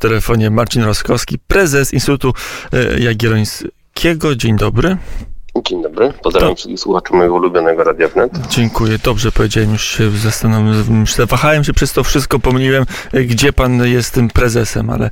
telefonie Marcin Roskowski, prezes Instytutu e, Jagiellońskiego. Dzień dobry. Dzień dobry, pozdrawiam wszystkich słuchaczy mojego ulubionego Radia Wnet. Dziękuję, dobrze powiedziałem, już się zastanawiałem, wahałem się przez to wszystko, pomyliłem, gdzie pan jest tym prezesem, ale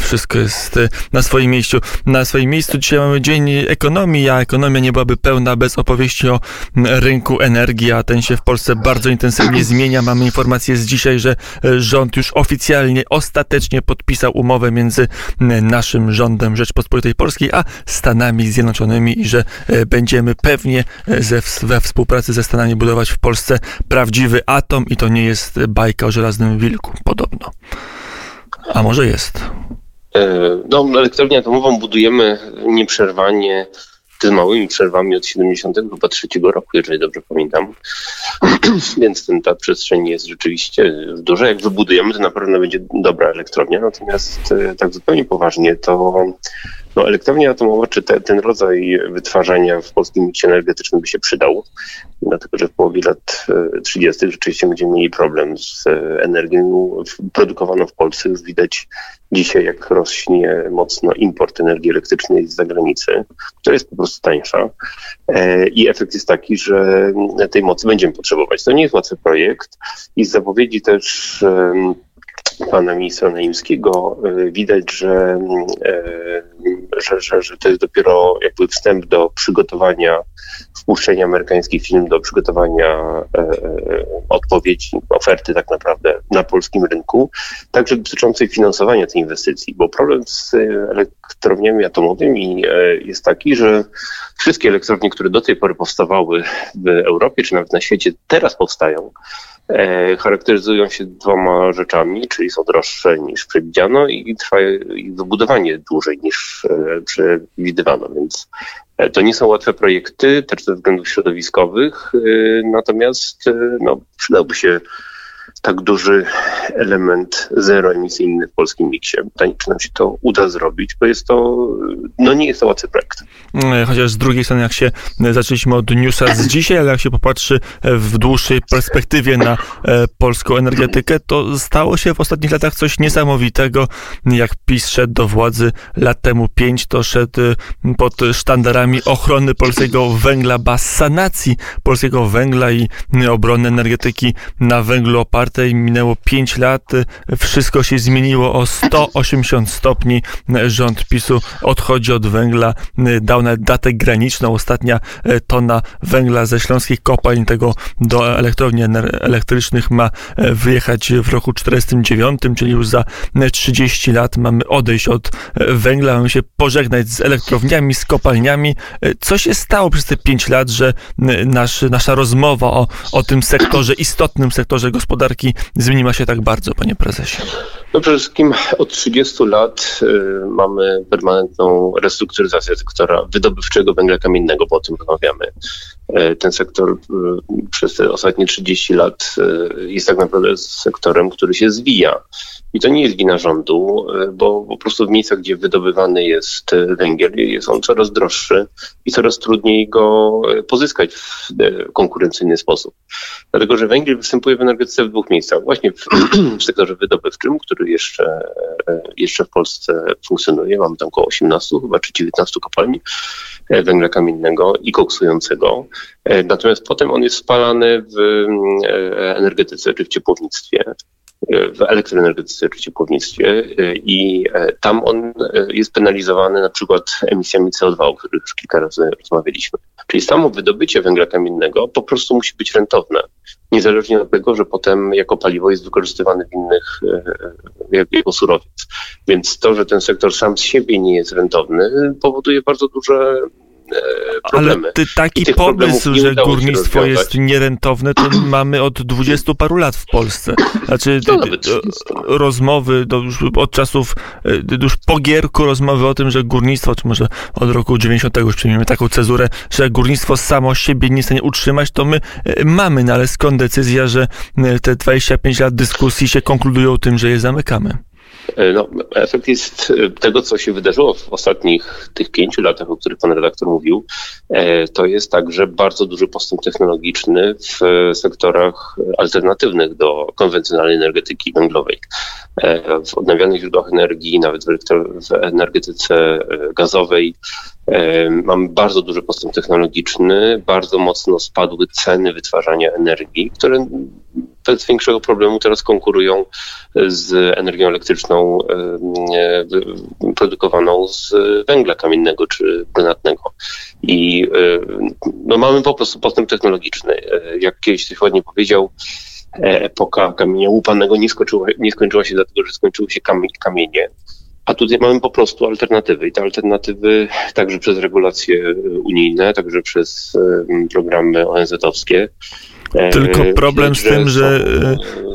wszystko jest na swoim miejscu. Na swoim miejscu dzisiaj mamy Dzień Ekonomii, a ekonomia nie byłaby pełna bez opowieści o rynku energii, a ten się w Polsce bardzo intensywnie zmienia. Mamy informację z dzisiaj, że rząd już oficjalnie, ostatecznie podpisał umowę między naszym rządem Rzeczpospolitej Polskiej, a Stanami Zjednoczonymi i że będziemy pewnie e, ze, we współpracy ze Stanami budować w Polsce prawdziwy atom i to nie jest bajka o żelaznym wilku, podobno. A może jest? E, no, elektrownię atomową budujemy nieprzerwanie z małymi przerwami od 73 roku, jeżeli dobrze pamiętam. Więc ten, ta przestrzeń jest rzeczywiście duża. Jak wybudujemy, to na pewno będzie dobra elektrownia. Natomiast e, tak zupełnie poważnie, to no, elektrownia atomowa, czy te, ten rodzaj wytwarzania w polskim miksie energetycznym by się przydał, dlatego że w połowie lat 30. E, rzeczywiście będziemy mieli problem z e, energią produkowaną w Polsce. Już widać dzisiaj, jak rośnie mocno import energii elektrycznej z zagranicy, która jest po prostu tańsza. E, I efekt jest taki, że tej mocy będziemy potrzebować. To nie jest łatwy projekt i z zapowiedzi też pana ministra Naimskiego widać, że że, że, że to jest dopiero jakby wstęp do przygotowania, wpuszczenia amerykańskich firm do przygotowania e, e, odpowiedzi, oferty tak naprawdę na polskim rynku, także dotyczącej finansowania tej inwestycji, bo problem z elektrowniami atomowymi e, jest taki, że wszystkie elektrownie, które do tej pory powstawały w Europie czy nawet na świecie, teraz powstają, E, charakteryzują się dwoma rzeczami, czyli są droższe niż przewidziano i trwa ich wybudowanie dłużej niż e, przewidywano, więc e, to nie są łatwe projekty, też ze względów środowiskowych, natomiast no, przydałby się tak duży element zeroemisyjny w polskim miksie. Pytanie, czy nam się to uda zrobić, bo jest to, no nie jest to łatwy projekt. Mm, chociaż z drugiej strony, jak się zaczęliśmy od newsa z dzisiaj, ale jak się popatrzy w dłuższej perspektywie na e, polską energetykę, to stało się w ostatnich latach coś niesamowitego. Jak PiS szedł do władzy lat temu pięć, to szedł e, pod sztandarami ochrony polskiego węgla, ba sanacji polskiego węgla i obrony energetyki na węglu opartej czwartej minęło 5 lat, wszystko się zmieniło o 180 stopni. Rząd PiSu odchodzi od węgla, dał nawet datę graniczną. Ostatnia tona węgla ze śląskich kopalń tego do elektrowni elektrycznych ma wyjechać w roku 49, czyli już za 30 lat mamy odejść od węgla, mamy się pożegnać z elektrowniami, z kopalniami. Co się stało przez te 5 lat, że nasz, nasza rozmowa o, o tym sektorze, istotnym sektorze gospodarki zmieniła się tak bardzo, panie prezesie? No przede wszystkim od 30 lat y, mamy permanentną restrukturyzację sektora wydobywczego węgla kamiennego, bo o tym rozmawiamy. Y, ten sektor y, przez te ostatnie 30 lat y, jest tak naprawdę sektorem, który się zwija. I to nie jest wina rządu, bo po prostu w miejscach, gdzie wydobywany jest węgiel, jest on coraz droższy i coraz trudniej go pozyskać w konkurencyjny sposób. Dlatego, że węgiel występuje w energetyce w dwóch miejscach. Właśnie w, w sektorze wydobywczym, który jeszcze, jeszcze w Polsce funkcjonuje. Mamy tam około 18 chyba czy 19 kopalni węgla kamiennego i koksującego. Natomiast potem on jest spalany w energetyce czy w ciepłownictwie w elektroenergetyce czy ciepłownictwie i e, tam on e, jest penalizowany na przykład emisjami CO2, o których już kilka razy rozmawialiśmy. Czyli samo wydobycie węgla kamiennego po prostu musi być rentowne, niezależnie od tego, że potem jako paliwo jest wykorzystywany w innych, e, jako surowiec. Więc to, że ten sektor sam z siebie nie jest rentowny, powoduje bardzo duże problemy. Ale ty, taki pomysł, że górnictwo jest nierentowne, to mamy od dwudziestu paru lat w Polsce. Znaczy no, rozmowy do, już od czasów, e, już po Gierku rozmowy o tym, że górnictwo, czy może od roku 90 już przyjmiemy taką cezurę, że górnictwo samo siebie nie jest w stanie utrzymać, to my e, mamy, no ale skąd decyzja, że e, te 25 lat dyskusji się konkludują tym, że je zamykamy? No, efekt jest tego, co się wydarzyło w ostatnich tych pięciu latach, o których pan redaktor mówił. To jest także bardzo duży postęp technologiczny w sektorach alternatywnych do konwencjonalnej energetyki węglowej. W odnawialnych źródłach energii, nawet w energetyce gazowej, Mamy bardzo duży postęp technologiczny, bardzo mocno spadły ceny wytwarzania energii, które bez większego problemu teraz konkurują z energią elektryczną produkowaną z węgla kamiennego czy brunatnego. I no, mamy po prostu postęp technologiczny. Jak kiedyś ktoś ładnie powiedział, epoka kamienia łupanego nie nie skończyła się dlatego, że skończyły się kamienie a tutaj mamy po prostu alternatywy i te alternatywy także przez regulacje unijne, także przez programy ONZ-owskie tylko e, problem z tym, że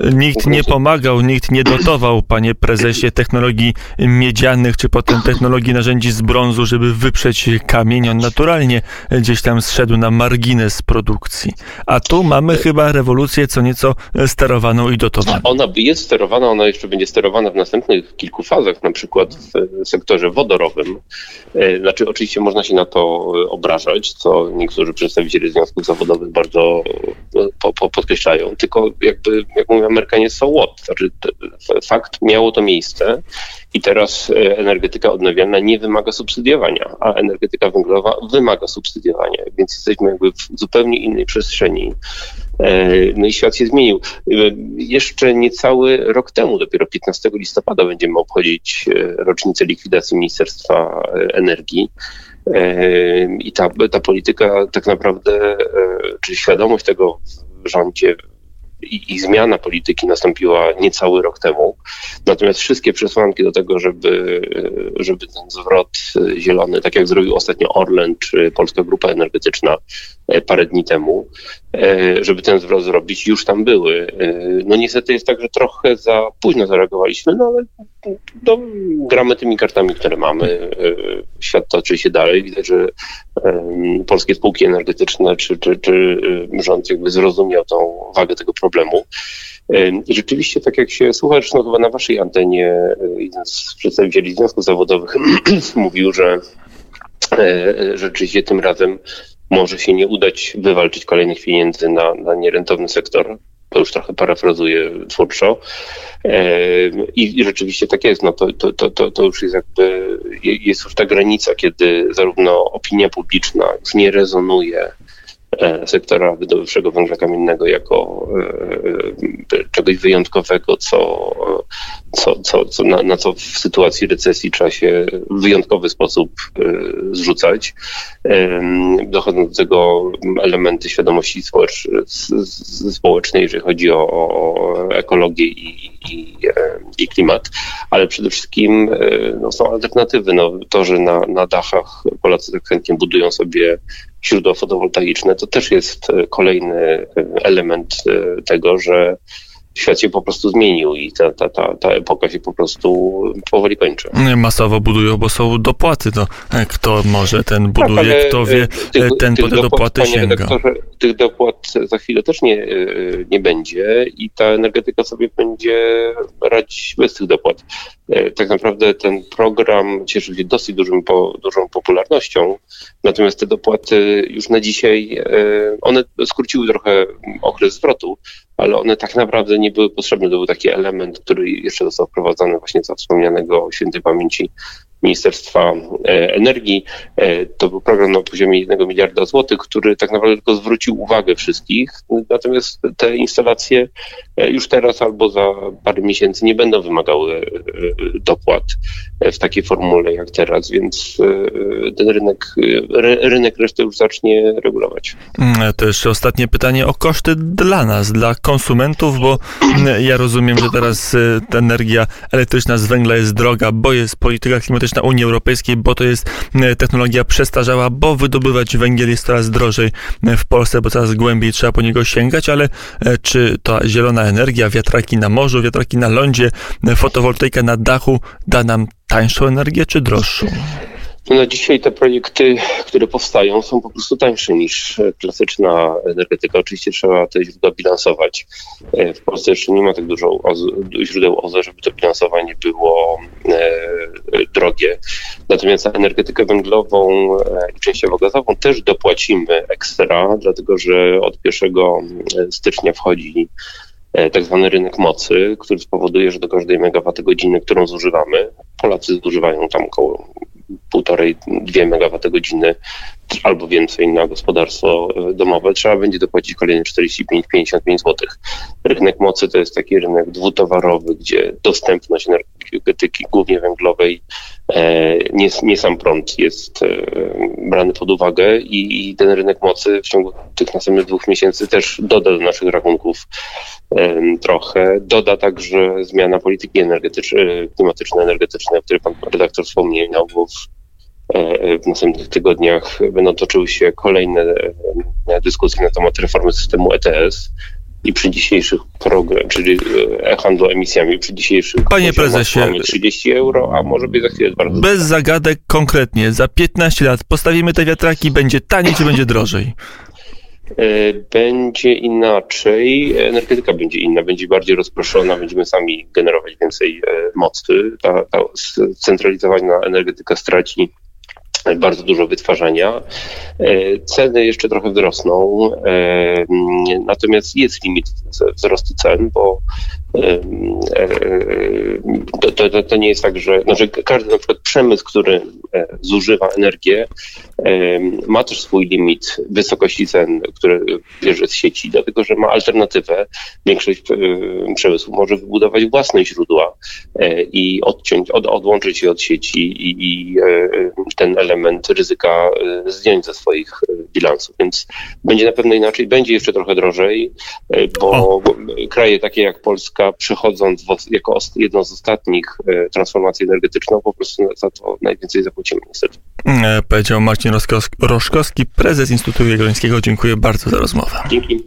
e, nikt nie pomagał, nikt nie dotował, panie prezesie, technologii miedzianych, czy potem technologii narzędzi z brązu, żeby wyprzeć kamień. On naturalnie gdzieś tam zszedł na margines produkcji. A tu mamy chyba rewolucję co nieco sterowaną i dotowaną. Ona jest sterowana, ona jeszcze będzie sterowana w następnych kilku fazach, na przykład w sektorze wodorowym. E, znaczy, oczywiście można się na to obrażać, co niektórzy przedstawiciele związków zawodowych bardzo po, po, podkreślają, tylko jakby, jak mówią Amerykanie, so what? Znaczy, fakt miało to miejsce i teraz e, energetyka odnawialna nie wymaga subsydiowania, a energetyka węglowa wymaga subsydiowania, więc jesteśmy jakby w zupełnie innej przestrzeni. E, no i świat się zmienił. E, jeszcze niecały rok temu, dopiero 15 listopada, będziemy obchodzić rocznicę likwidacji Ministerstwa Energii. I ta, ta polityka tak naprawdę, czy świadomość tego w rządzie i, i, zmiana polityki nastąpiła niecały rok temu. Natomiast wszystkie przesłanki do tego, żeby, żeby ten zwrot zielony, tak jak zrobił ostatnio Orlen czy Polska Grupa Energetyczna e, parę dni temu, e, żeby ten zwrot zrobić, już tam były. E, no niestety jest tak, że trochę za późno zareagowaliśmy, no ale no, gramy tymi kartami, które mamy. Świat toczy się dalej. Widać, że polskie spółki energetyczne czy, czy, czy rząd jakby zrozumiał tą wagę tego problemu. I rzeczywiście, tak jak się słucha, zresztą chyba na waszej antenie e, jeden z przedstawicieli związków zawodowych mówił, że e, rzeczywiście tym razem może się nie udać wywalczyć kolejnych pieniędzy na, na nierentowny sektor. To już trochę parafrazuję twórczo. I, I, rzeczywiście tak jest. No to, to, to, to już jest jakby, jest już ta granica, kiedy zarówno opinia publiczna już nie rezonuje sektora wydobywczego węgla kamiennego jako e, e, czegoś wyjątkowego, co, co, co, co na, na, co w sytuacji recesji trzeba się w wyjątkowy sposób zrzucać. Dochodzą do tego elementy świadomości społecz, społecznej, jeżeli chodzi o, o ekologię i, i, i, klimat, ale przede wszystkim no, są alternatywy. No, to, że na, na dachach Polacy tak chętnie budują sobie źródła fotowoltaiczne, to też jest e, kolejny e, element e, tego, że świat się po prostu zmienił i ta, ta, ta, ta epoka się po prostu powoli kończy. Masowo budują, bo są dopłaty. To kto może, ten tak, buduje, tak, kto wie, tych, ten po te dopłaty sięga. Tych dopłat za chwilę też nie, nie będzie i ta energetyka sobie będzie radzić bez tych dopłat. Tak naprawdę ten program cieszy się dosyć dużym, dużą popularnością, natomiast te dopłaty już na dzisiaj, one skróciły trochę okres zwrotu, ale one tak naprawdę nie były potrzebne. To był taki element, który jeszcze został wprowadzony właśnie za wspomnianego świętej pamięci Ministerstwa e, Energii. E, to był program na poziomie 1 miliarda złotych, który tak naprawdę tylko zwrócił uwagę wszystkich. Natomiast te instalacje e, już teraz albo za parę miesięcy nie będą wymagały dopłat w takiej formule jak teraz, więc ten rynek, rynek resztę już zacznie regulować. Mm, to jeszcze ostatnie pytanie o koszty dla nas, dla konsumentów, bo mm, ja rozumiem, że teraz ta energia elektryczna z węgla jest droga, bo jest polityka klimatyczna na Unii Europejskiej, bo to jest e, technologia przestarzała, bo wydobywać węgiel jest coraz drożej e, w Polsce, bo coraz głębiej trzeba po niego sięgać, ale e, czy ta zielona energia, wiatraki na morzu, wiatraki na lądzie, fotowoltaika na dachu da nam tańszą energię czy droższą? No dzisiaj te projekty, które powstają, są po prostu tańsze niż klasyczna energetyka. Oczywiście trzeba te źródła bilansować. E, w Polsce jeszcze nie ma tak dużo źródeł OZE, żeby to bilansowanie było e, drogie. Natomiast energetykę węglową e, i częściowo gazową też dopłacimy ekstra, dlatego że od 1 stycznia wchodzi tak zwany rynek mocy, który spowoduje, że do każdej megawattogodziny, którą zużywamy, Polacy zużywają tam około półtorej, dwie megawattogodziny albo więcej na gospodarstwo e, domowe, trzeba będzie dopłacić kolejne 45-55 zł. Rynek mocy to jest taki rynek dwutowarowy, gdzie dostępność energetyki, głównie węglowej, e, nie, nie sam prąd jest e, brany pod uwagę i ten rynek mocy w ciągu tych następnych dwóch miesięcy też doda do naszych rachunków trochę. Doda także zmiana polityki energetycznej, klimatyczno-energetycznej, o której pan redaktor wspomniał, bo w E, następnych tygodniach będą toczyły się kolejne e, dyskusje na temat reformy systemu ETS i przy dzisiejszych program, czyli e, handlu emisjami, przy dzisiejszych Panie prezesie, mamy 30 euro, a może być za chwilę bardzo Bez zagadek konkretnie, za 15 lat postawimy te wiatraki, będzie taniej czy będzie drożej? Będzie inaczej, energetyka będzie inna, będzie bardziej rozproszona, będziemy sami generować więcej mocy. Ta, ta centralizowana energetyka straci bardzo dużo wytwarzania. E, ceny jeszcze trochę wzrosną, e, natomiast jest limit wzrostu cen, bo to, to, to, nie jest tak, że, no, że każdy na przykład przemysł, który e, zużywa energię, ma też swój limit wysokości cen, które bierze z sieci, dlatego że ma alternatywę. Większość przemysłu może wybudować własne źródła i odciąć, od, odłączyć je od sieci i, i ten element ryzyka zdjąć ze swoich bilansów. Więc będzie na pewno inaczej, będzie jeszcze trochę drożej, bo, bo kraje takie jak Polska, przechodząc jako jedną z ostatnich e, transformacji energetyczną, po prostu za to najwięcej zapłacimy niestety. E, powiedział Marcin Roszkowski, prezes Instytutu Jagiellońskiego. Dziękuję bardzo za rozmowę. Dzięki.